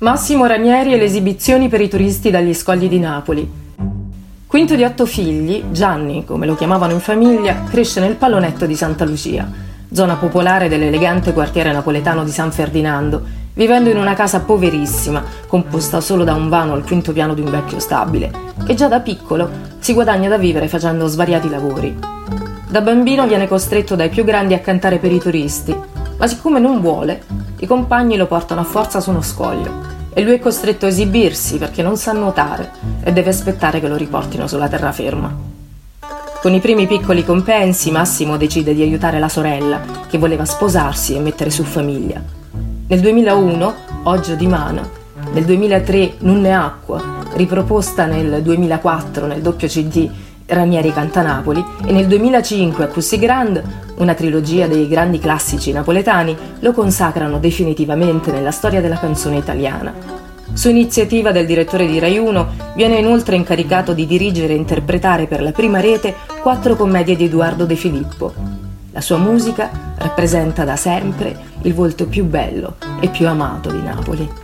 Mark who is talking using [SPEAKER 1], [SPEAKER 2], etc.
[SPEAKER 1] Massimo Ranieri e le esibizioni per i turisti dagli scogli di Napoli. Quinto di otto figli, Gianni, come lo chiamavano in famiglia, cresce nel pallonetto di Santa Lucia, zona popolare dell'elegante quartiere napoletano di San Ferdinando, vivendo in una casa poverissima, composta solo da un vano al quinto piano di un vecchio stabile, e già da piccolo si guadagna da vivere facendo svariati lavori. Da bambino viene costretto dai più grandi a cantare per i turisti, ma siccome non vuole, i compagni lo portano a forza su uno scoglio e lui è costretto a esibirsi perché non sa nuotare e deve aspettare che lo riportino sulla terraferma. Con i primi piccoli compensi Massimo decide di aiutare la sorella che voleva sposarsi e mettere su famiglia. Nel 2001, Oggio di Mano, nel 2003 Nunne Acqua, riproposta nel 2004 nel doppio CD Ranieri canta Napoli e nel 2005 a Cussi Grand, una trilogia dei grandi classici napoletani, lo consacrano definitivamente nella storia della canzone italiana. Su iniziativa del direttore di Rai 1 viene inoltre incaricato di dirigere e interpretare per la prima rete quattro commedie di Edoardo De Filippo. La sua musica rappresenta da sempre il volto più bello e più amato di Napoli.